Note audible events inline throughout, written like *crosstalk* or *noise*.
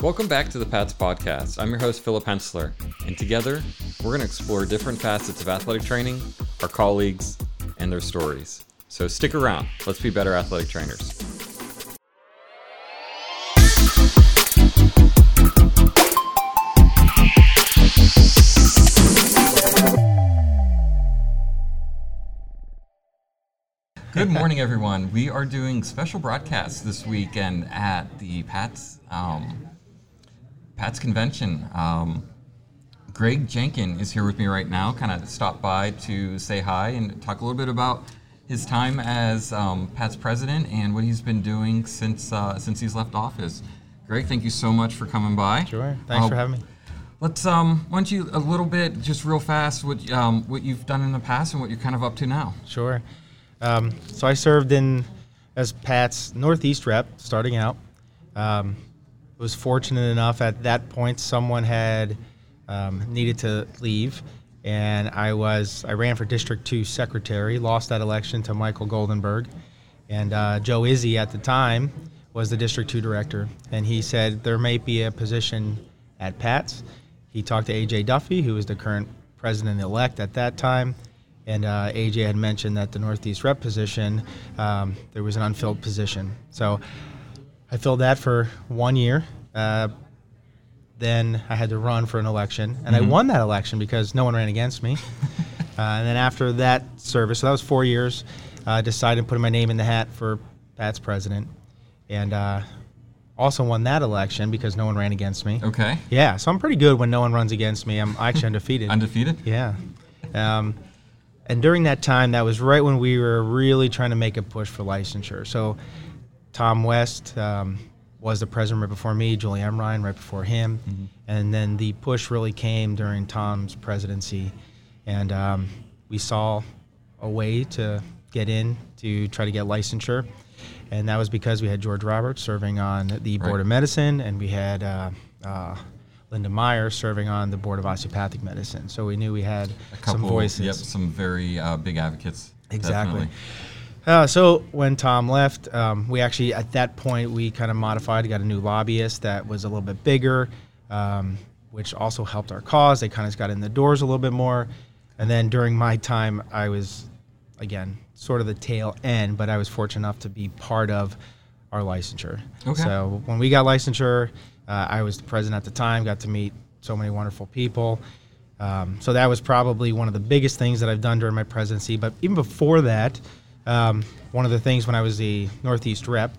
Welcome back to the Pats Podcast. I'm your host, Philip Hensler, and together we're going to explore different facets of athletic training, our colleagues, and their stories. So stick around. Let's be better athletic trainers. Good morning, everyone. We are doing special broadcasts this weekend at the Pats um, Pats convention. Um, Greg Janik is here with me right now. Kind of stopped by to say hi and talk a little bit about his time as um, Pat's president and what he's been doing since uh, since he's left office. Greg, thank you so much for coming by. Sure. Thanks Uh, for having me. Let's um, why don't you a little bit, just real fast, what um, what you've done in the past and what you're kind of up to now. Sure. Um, so I served in as Pat's Northeast rep starting out. Um, was fortunate enough at that point someone had um, needed to leave, and I was I ran for District Two secretary. Lost that election to Michael Goldenberg, and uh, Joe Izzy at the time was the District Two director, and he said there may be a position at Pat's. He talked to AJ Duffy, who was the current president elect at that time. And uh, AJ had mentioned that the Northeast rep position, um, there was an unfilled position. So I filled that for one year. Uh, then I had to run for an election, and I won that election because no one ran against me. *laughs* uh, and then after that service, so that was four years, I decided to put my name in the hat for Pat's president, and uh, also won that election because no one ran against me. Okay. Yeah, so I'm pretty good when no one runs against me. I'm actually undefeated. *laughs* Undefeated. Yeah. Um, and during that time, that was right when we were really trying to make a push for licensure. So Tom West um, was the president right before me, Julie Emrine right before him. And then the push really came during Tom's presidency. And um, we saw a way to get in to try to get licensure. And that was because we had George Roberts serving on the Board of Medicine, and we had uh, uh, Linda Meyer serving on the Board of Osteopathic Medicine. So we knew we had A couple, some voices. Yep, some very uh, big advocates. Exactly. definitely. Uh, so when Tom left, um, we actually at that point we kind of modified, got a new lobbyist that was a little bit bigger, um, which also helped our cause. They kind of got in the doors a little bit more, and then during my time, I was again sort of the tail end, but I was fortunate enough to be part of our licensure. Okay. So when we got licensure, uh, I was the president at the time. Got to meet so many wonderful people. Um, so that was probably one of the biggest things that I've done during my presidency. But even before that, um, one of the things when I was the Northeast rep,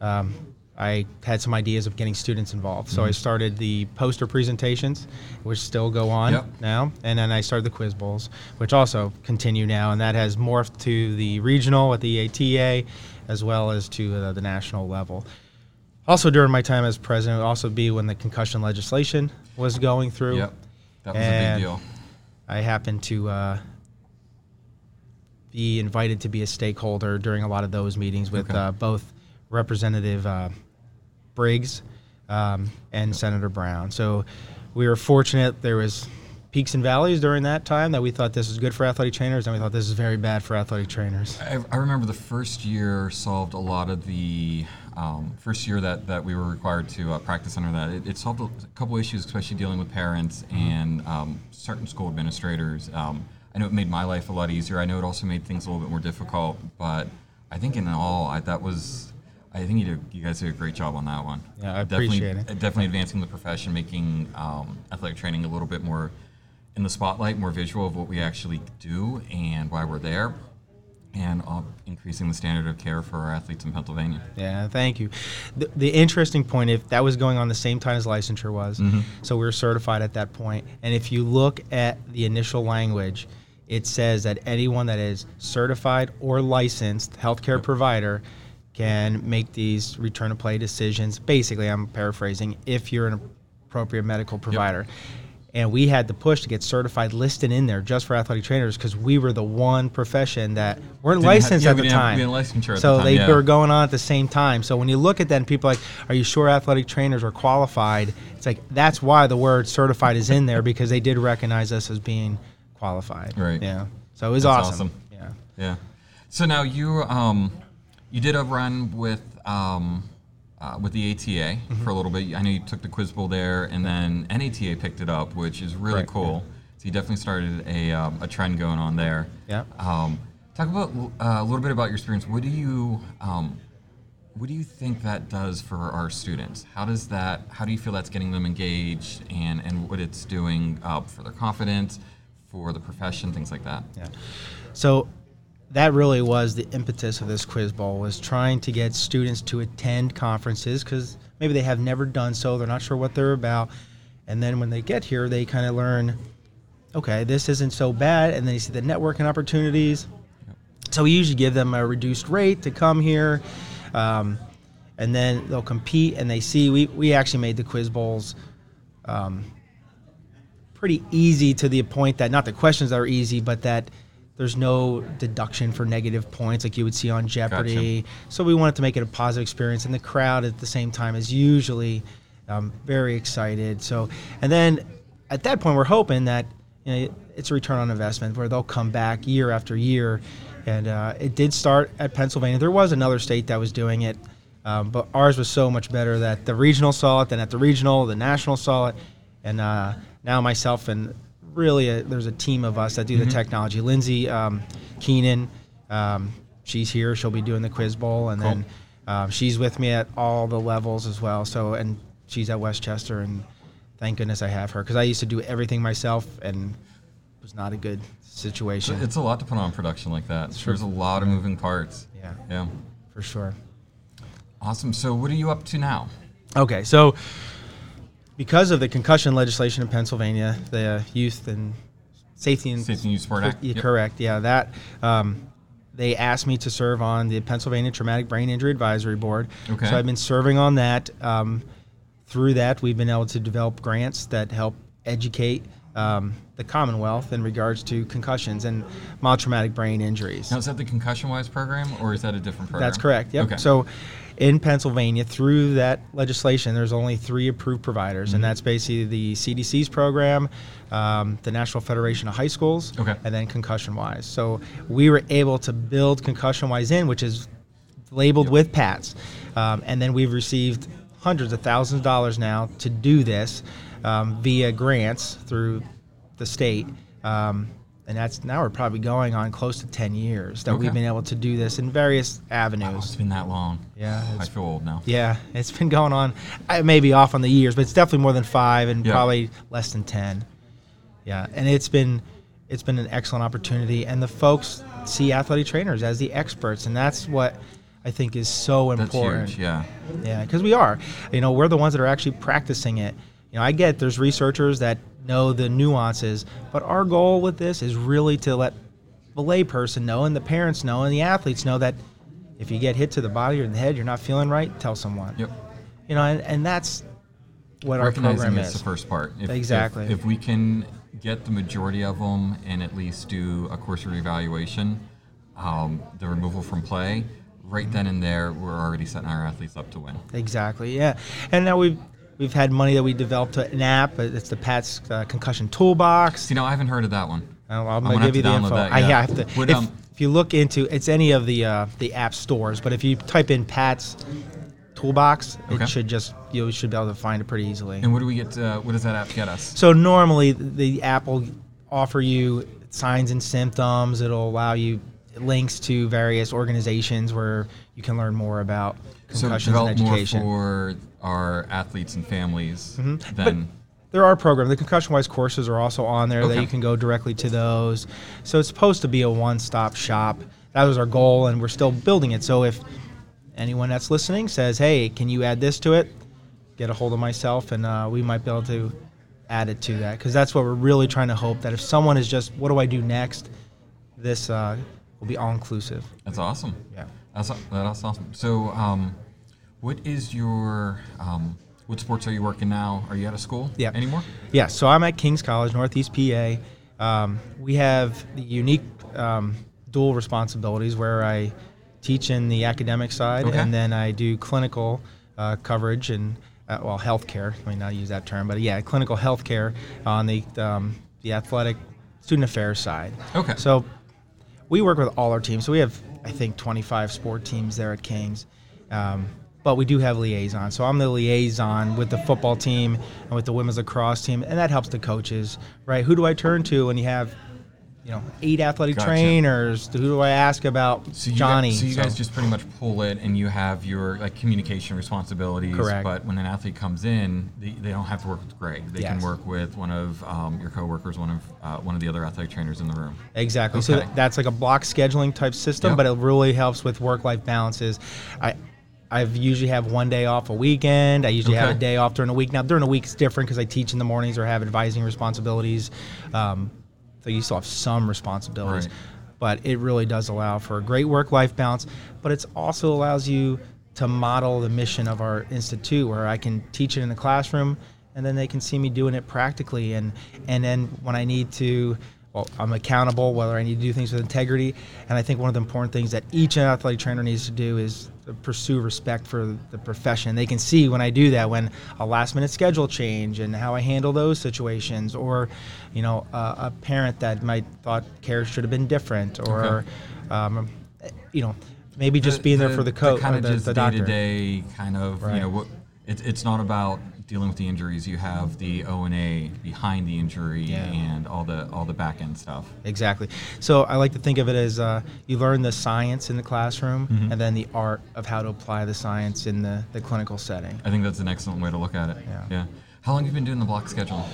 um, I had some ideas of getting students involved. So I started the poster presentations, which still go on Yep. now, and then I started the quiz bowls, which also continue now, and that has morphed to the regional at the ATA, as well as to uh, the national level. Also, during my time as president, it would also be when the concussion legislation was going through. Yep. That was a And big deal. I happened to uh, be invited to be a stakeholder during a lot of those meetings with Okay. uh, both Representative uh, Briggs um, and Senator Browne. So we were fortunate. There was peaks and valleys during that time that we thought this was good for athletic trainers, and we thought this is very bad for athletic trainers. I, I remember the first year solved a lot of the um, first year that, that we were required to uh, practice under that. It, it solved a couple issues, especially dealing with parents and um, certain school administrators. Um, I know it made my life a lot easier. I know it also made things a little bit more difficult, but I think in all, I, that was. I think you, did, you guys did a great job on that one. Yeah, I definitely, appreciate it. Definitely advancing the profession, making um, athletic training a little bit more in the spotlight, more visual of what we actually do and why we're there and increasing the standard of care for our athletes in Pennsylvania. Yeah, thank you. The, the interesting point, if that was going on the same time as licensure was, mm-hmm. so we were certified at that point, and if you look at the initial language, it says that anyone that is certified or licensed healthcare provider can make these return to play decisions. Basically, I'm paraphrasing, if you're an appropriate medical provider. And we had to push to get certified listed in there just for athletic trainers because we were the one profession that weren't Didn't have- licensed yeah, at we the have- time. we at so the time, they yeah. were going on at the same time. So when you look at that and people are like, are you sure athletic trainers are qualified? It's like that's why the word certified is in there because they did recognize us as being qualified. Right. Yeah. So it was awesome. awesome. Yeah. Yeah. So now you um, you did a run with um, uh, with the ATA for a little bit. I know you took the quiz bowl there, and then NATA picked it up, which is really Correct, cool. So you definitely started a, um, a trend going on there. Yeah. Um, talk about uh, a little bit about your experience. What do you um, what do you think that does for our students? How does that? How do you feel that's getting them engaged, and and what it's doing uh, for their confidence, for the profession, things like that? Yeah. So that really was the impetus of this quiz bowl was trying to get students to attend conferences because maybe they have never done so they're not sure what they're about. And then when they get here they kind of learn okay this isn't so bad and then you see the networking opportunities. So we usually give them a reduced rate to come here um, and then they'll compete and they see we, we actually made the quiz bowls um, pretty easy to the point that not the questions are easy, but that there's no deduction for negative points like you would see on Jeopardy. So we wanted to make it a positive experience, and the crowd at the same time is usually um, very excited. So, and then at that point, we're hoping that you know, it's a return on investment where they'll come back year after year. And uh, it did start at Pennsylvania. There was another state that was doing it, um, but ours was so much better that the regional saw it, then at the regional, the national saw it, and uh, now myself and really a, there's a team of us that do the technology. Lindsay um, Keenan, um, she's here. She'll be doing the quiz bowl, and Cool. then um, she's with me at all the levels as well. So and she's at West Chester, and thank goodness I have her because I used to do everything myself and it was not a good situation. It's a lot to put on production like that. Sure. There's a lot of moving parts. Yeah, Yeah. for sure. Awesome. So what are you up to now? Okay, so because of the concussion legislation in Pennsylvania, the Youth and Safety and Safety and Youth Sport Act? Yeah, Yep. correct. Yeah, that um, they asked me to serve on the Pennsylvania Traumatic Brain Injury Advisory Board. Okay. So I've been serving on that. Um, through that, we've been able to develop grants that help educate um, the Commonwealth in regards to concussions and mild traumatic brain injuries. Now is that the concussion wise program or is that a different program? That's correct. Yep. Okay. So in Pennsylvania, through that legislation, there's only three approved providers, Mm-hmm. and that's basically the CDC's program, um, the National Federation of High Schools, Okay. and then Concussion Wise. So we were able to build Concussion Wise in, which is labeled Yep. with PATS. Um, and then we've received hundreds of thousands of dollars now to do this um, via grants through the state. Um, and that's now we're probably going on close to 10 years that Okay. we've been able to do this in various Wow, avenues. it's been that long. Yeah, I feel old now. Yeah, it's been going on. Uh, I may be off on the years, but it's definitely more than five and Yeah. probably less than ten. Yeah, and it's been it's been an excellent opportunity, and the folks see athletic trainers as the experts, and that's what I think is so That's important. huge. Yeah. Yeah, because we are. You know, we're the ones that are actually practicing it. You know, I get there's researchers that know the nuances, but our goal with this is really to let the layperson know and the parents know and the athletes know that if you get hit to the body or the head, you're not feeling right, tell someone. Yep. You know, and, and that's what our Recognizing program it's is. the first part. If, Exactly. If, if we can get the majority of them and at least do a course reevaluation, um, the removal from play, right then and there, we're already setting our athletes up to win. Exactly. Yeah. And now we've we've had money that we developed an app. It's the Pat's uh, concussion toolbox. You know, I haven't heard of that one. I'll, I'm I'm gonna give you the info. that, I yeah. have to. Would, if, um, if you look into it's any of the uh, the app stores, but if you type in Pat's toolbox, Okay. it should just you should be able to find it pretty easily. And what do we get? To, what does that app get us? So normally the app will offer you signs and symptoms. It'll allow you links to various organizations where you can learn more about So concussions and develop more for our athletes and families Mhm. than there are programs. The concussion wise courses are also on there that you can go directly to those. So it's supposed to be a one stop shop. That was our goal, and we're still building it. So if anyone that's listening says, "Hey, can you add this to it?" Get a hold of myself, and uh, we might be able to add it to that because that's what we're really trying to hope that if someone is just, "What do I do next?" This uh, will be all inclusive. That's awesome. Yeah. That's that's awesome. So, um, what is your um, what sports are you working now? Are you out of school Yeah. anymore? Yeah, so I'm at King's College, Northeast PA. Um, we have the unique um, dual responsibilities where I teach in the academic side Okay. and then I do clinical uh, coverage and, uh, well, healthcare. I mean, not use that term, but yeah, clinical healthcare on the, um, the athletic student affairs side. Okay. So we work with all our teams. So we have, I think, 25 sport teams there at Kings. Um, but we do have liaison. So I'm the liaison with the football team and with the women's lacrosse team, and that helps the coaches, right? Who do I turn to when you have, you know, eight athletic Gotcha. trainers? Who do I ask about So Johnny? Guys, so you guys just pretty much pull it, and you have your like communication responsibilities. Correct. But when an athlete comes in, they, they don't have to work with Greg. They can work with one of um, your coworkers, one of uh, one of the other athletic trainers in the room. Exactly. So Okay. th- that's like a block scheduling type system, Yep. but it really helps with work-life balances. I I've usually have one day off a weekend. I usually have a day off during the week. Now during the week it's different because I teach in the mornings or have advising responsibilities. Um, so you still have some responsibilities, Right. but it really does allow for a great work-life balance. But it also allows you to model the mission of our institute, where I can teach it in the classroom, and then they can see me doing it practically. And and then when I need to well, I'm accountable, whether I need to do things with integrity. And I think one of the important things that each athletic trainer needs to do is pursue respect for the profession. They can see when I do that, when a last minute schedule change and how I handle those situations, or, you know, a, a parent that might thought care should have been different, or, Okay. um, you know, maybe just being there for the coach, kind of the, just the day doctor. to day kind of you Right. know what it, it's not about dealing with the injuries you have the o and a behind the injury Yeah. and all the all the back end stuff Exactly. So I like to think of it as uh, you learn the science in the classroom Mm-hmm. and then the art of how to apply the science in the, the clinical setting. i think that's an excellent way to look at it Yeah. yeah. how long have you been doing the block schedule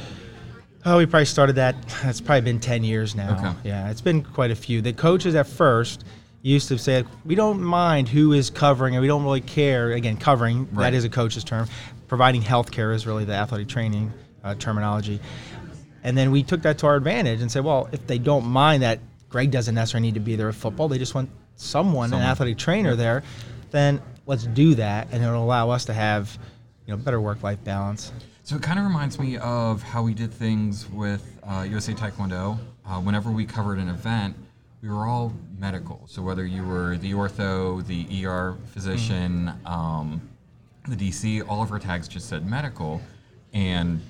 Oh, we probably started that. It's probably been 10 years now. Okay. Yeah, it's been quite a few. The coaches at first used to say, we don't mind who is covering and we don't really care. Again, covering, Right. that is a coach's term. Providing health care is really the athletic training uh, terminology. And then we took that to our advantage and said, well, if they don't mind that Greg doesn't necessarily need to be there at football, they just want someone, Someone. an athletic trainer there, then let's do that. And it'll allow us to have you know, better work-life balance. So it kind of reminds me of how we did things with uh, USA Taekwondo. Uh, whenever we covered an event, we were all medical. So whether you were the ortho, the ER physician, um, the DC, all of our tags just said medical. And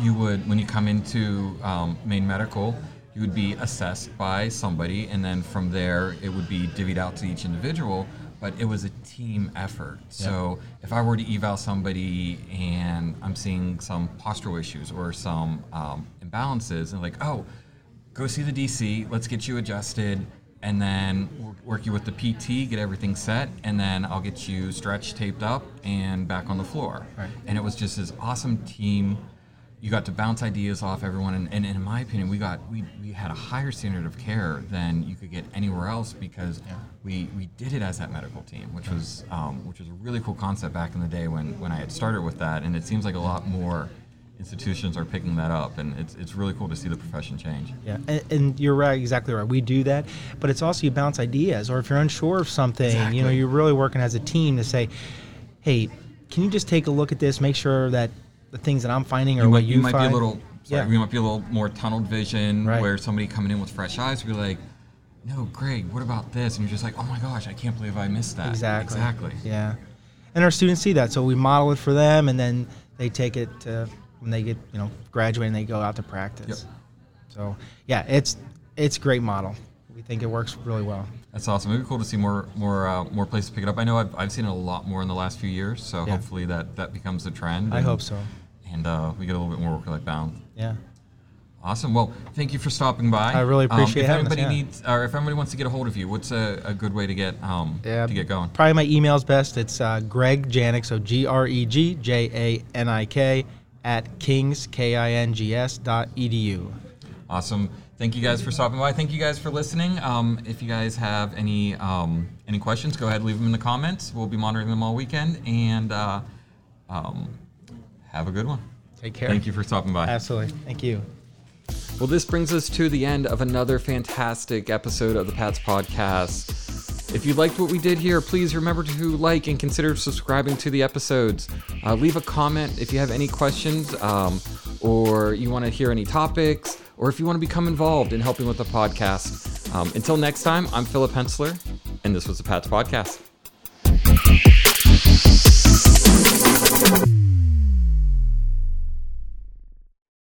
you would, when you come into um, main medical, you would be assessed by somebody, and then from there it would be divvied out to each individual. But it was a team effort. So if I were to eval somebody and I'm seeing some postural issues or some um, imbalances, and like, oh, go see the DC, let's get you adjusted, and then work you with the PT, get everything set, and then I'll get you stretched, taped up, and back on the floor. Right. And it was just this awesome team. You got to bounce ideas off everyone, and, and in my opinion, we got we, we had a higher standard of care than you could get anywhere else because we, we did it as that medical team, which was um, which was a really cool concept back in the day when when I had started with that, and it seems like a lot more institutions are picking that up, and it's it's really cool to see the profession change. Yeah, and, and you're right, exactly right. We do that, but it's also you bounce ideas, or if you're unsure of something, you know, you're really working as a team to say, "Hey, can you just take a look at this? Make sure that the things that I'm finding are you what might, you, you might find." be a little sorry, Yeah. we might be a little more tunneled vision Right. where somebody coming in with fresh eyes would be like no greg what about this and you're just like oh my gosh i can't believe i missed that Exactly. exactly Yeah, and our students see that, so we model it for them, and then they take it to when they get you know graduate and they go out to practice. Yep. So yeah, it's it's a great model. We think it works really well. that's awesome it'd be cool to see more more uh, more places to pick it up i know I've, I've seen it a lot more in the last few years so Yeah. hopefully that that becomes the trend I hope so. and uh, we get a little bit more work-life balance Yeah. Awesome. Well, thank you for stopping by. I really appreciate um, if having us, anybody yeah. needs, or if anybody wants to get a hold of you, what's a, a good way to get um, Yeah. to get going? Probably my email's best. It's uh, Greg Janik, so G R E G J A N I K, at kings, K I N G S dot edu. Awesome. Thank you guys for stopping by. Thank you guys for listening. Um, if you guys have any um, any questions, go ahead and leave them in the comments. We'll be monitoring them all weekend. And uh, um, have a good one. Take care. Thank you for stopping by. Absolutely. Thank you. Well, this brings us to the end of another fantastic episode of the Pats Podcast. If you liked what we did here, please remember to like and consider subscribing to the episodes. Uh, leave a comment if you have any questions, um, or you want to hear any topics, or if you want to become involved in helping with the podcast. Um, until next time, I'm Philip Hensler, and this was the Pats Podcast.